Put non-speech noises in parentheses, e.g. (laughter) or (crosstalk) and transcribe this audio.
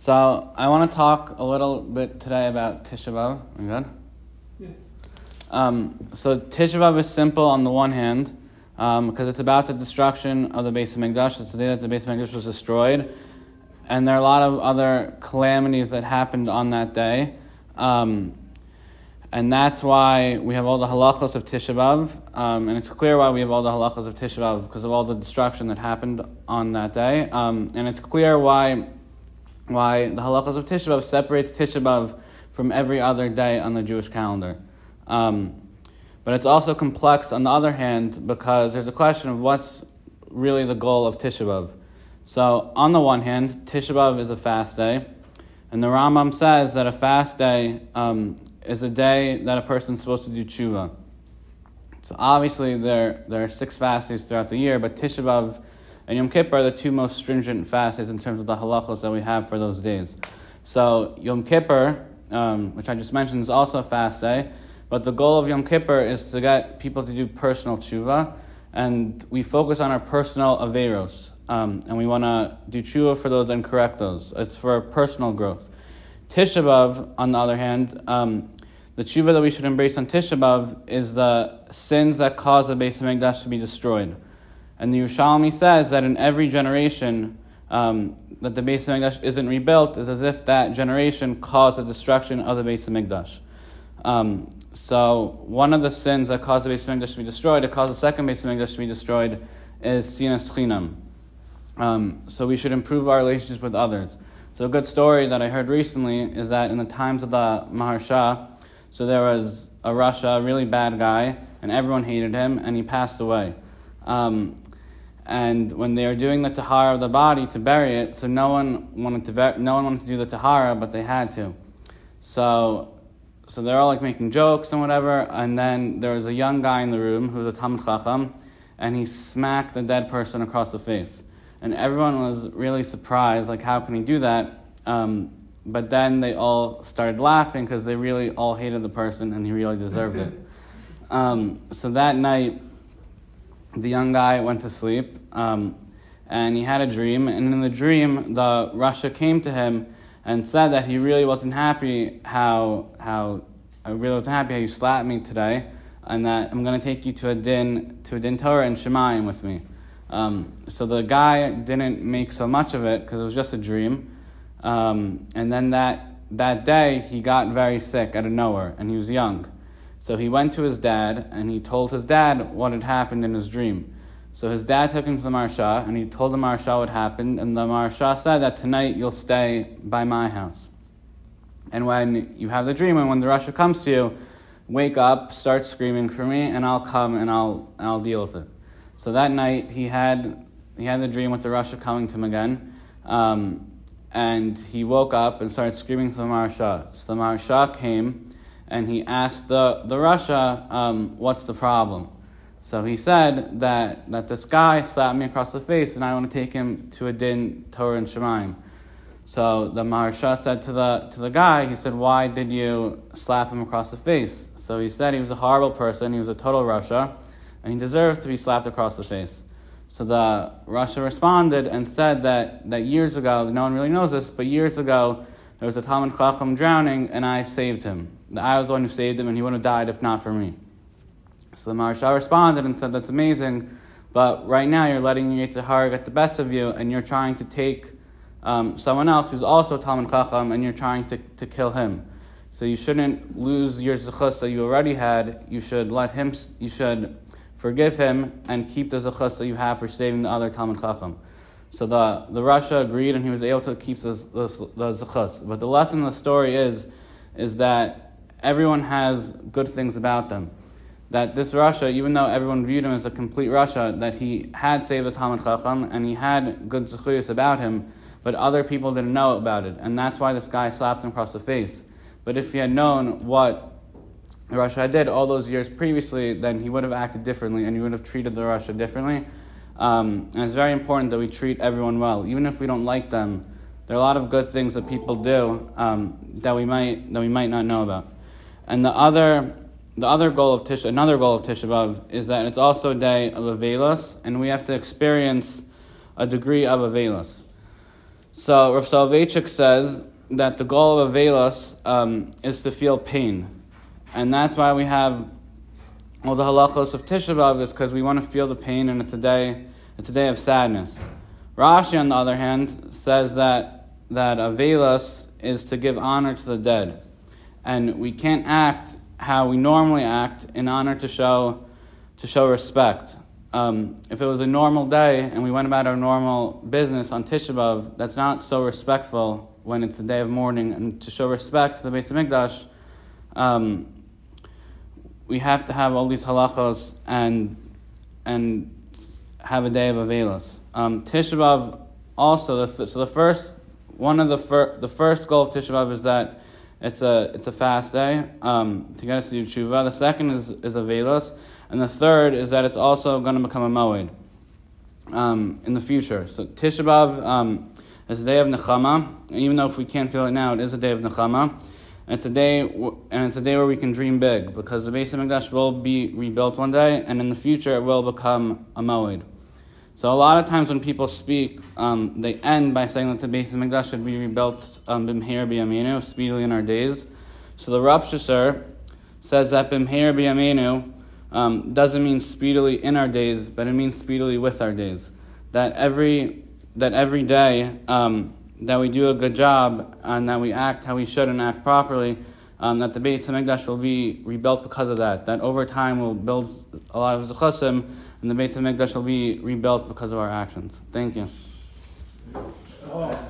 So I want to talk a little bit today about Tisha B'av. Are you good? Yeah. Um, so Tisha B'av is simple on the one hand because it's about the destruction of the Beis Hamikdash. It's the day that the Beis Hamikdash was destroyed, and there are a lot of other calamities that happened on that day. Um, and that's why we have all the halachos of Tisha B'av, um, and it's clear why we have all the halachos of Tisha B'av because of all the destruction that happened on that day. Um, and it's clear why why the halachos of Tisha B'av separates Tisha B'av from every other day on the Jewish calendar. Um, but it's also complex on the other hand because there's a question of what's really the goal of Tisha B'av. So on the one hand, Tisha B'av is a fast day, and the Rambam says that a fast day um, is a day that a person's supposed to do tshuva. So obviously there, there are six fast days throughout the year, but Tisha B'av and Yom Kippur are the two most stringent fasts in terms of the halachos that we have for those days. So Yom Kippur, um, which I just mentioned, is also a fast day, but the goal of Yom Kippur is to get people to do personal tshuva, and we focus on our personal averos, um, and we want to do tshuva for those and correct those. It's for personal growth. Tisha B'av, on the other hand, um, the tshuva that we should embrace on Tisha B'av is the sins that cause the Beis Hamikdash to be destroyed. And the Yerushalmi says that in every generation um, that the Beis Hamikdash isn't rebuilt is as if that generation caused the destruction of the Beis Hamikdash. Um, so one of the sins that caused the Beis Hamikdash to be destroyed, that caused the second Beis Hamikdash to be destroyed, is sinas chinam. Um, so we should improve our relationships with others. So a good story that I heard recently is that in the times of the Maharsha, so there was a Rasha, a really bad guy, and everyone hated him, and he passed away. Um, and when they were doing the tahara of the body to bury it, so no one wanted to no one wanted to do the tahara, but they had to. So, so they're all like making jokes and whatever. And then there was a young guy in the room who was a talmid chacham, and he smacked the dead person across the face. And everyone was really surprised, like how can he do that? Um, but then they all started laughing because they really all hated the person and he really deserved it. (laughs) Um, so that night, the young guy went to sleep um, and he had a dream. And in the dream, the Rasha came to him and said that he really wasn't happy how, how I really wasn't happy how you slapped me today and that I'm going to take you to a din, to a din Torah and Shamayim with me. Um, so the guy didn't make so much of it because it was just a dream. Um, and then that, that day, he got very sick out of nowhere, and he was young. So he went to his dad, and he told his dad what had happened in his dream. So his dad took him to the Maharsha, and he told the Maharsha what happened, and the Maharsha said that tonight you'll stay by my house. And when you have the dream, and when the Rasha comes to you, wake up, start screaming for me, and I'll come and I'll, I'll deal with it. So that night, he had, he had the dream with the Rasha coming to him again. Um, and he woke up and started screaming to the Maharsha. So the Maharsha came and he asked the, the Rasha, um, what's the problem? So he said that, that this guy slapped me across the face and I want to take him to a din Torah and Shamayim. So the Maharsha said to the, to the guy, he said, why did you slap him across the face? So he said he was a horrible person, he was a total Rasha, and he deserved to be slapped across the face. So the Rasha responded and said that, that years ago, no one really knows this, but years ago, there was a talmid chacham drowning, and I saved him. I was the one who saved him, and he wouldn't have died if not for me. So the Maharsha responded and said, That's amazing, but right now you're letting your Yetzer Hara get the best of you, and you're trying to take um, someone else who's also a talmid chacham, and you're trying to, to kill him. So you shouldn't lose your zechus that you already had. You should let him, you should forgive him and keep the zechus that you have for saving the other talmid chacham. So the, the Rasha agreed and he was able to keep the, the, the zechus. But the lesson of the story is, is that everyone has good things about them. That this Rasha, even though everyone viewed him as a complete Rasha, that he had saved the talmid chacham and he had good zechuyas about him, but other people didn't know about it. And that's why this guy slapped him across the face. But if he had known what Rasha did all those years previously, then he would have acted differently and he would have treated the Rasha differently. Um, and it's very important that we treat everyone well, even if we don't like them. There are a lot of good things that people do um, that we might that we might not know about. And the other the other goal of Tisha, another goal of Tisha B'av is that it's also a day of Avelos, and we have to experience a degree of Avelos. So Rav Soloveitchik says that the goal of Avelos um, is to feel pain. And that's why we have all the halachos of Tisha B'Av is because we want to feel the pain and it's a day, it's a day of sadness. Rashi, on the other hand, says that, that Avelos is to give honor to the dead. And we can't act how we normally act in honor to show, to show respect. Um, if it was a normal day and we went about our normal business on Tisha B'Av, that's not so respectful when it's a day of mourning. And to show respect to the Beis Hamikdash, um, we have to have all these halachos and and have a day of avelos. Um, also, the th- so the first one of the fir- the first goal of Tisha B'Av is that it's a it's a fast day um, to get us to do tshuva. The second is is avelos. And the third is that it's also going to become a moed um, in the future. So Tisha B'Av um, is a day of nechama, and even though if we can't feel it now, it is a day of nechama. And it's a day, and it's a day where we can dream big because the Beis Hamikdash will be rebuilt one day, and in the future it will become a moed. So a lot of times when people speak, um, they end by saying that the Beis Hamikdash should be rebuilt um, b'mheir b'yameinu, speedily in our days. So the Ropshter says that b'mheir b'yameinu um, doesn't mean speedily in our days, but it means speedily with our days. That every that every day um, that we do a good job and that we act how we should and act properly, um, that the Beis Hamikdash will be rebuilt because of that. That over time will build a lot of zechusim, and the Beis Hamikdash will be rebuilt because of our actions. Thank you. Oh.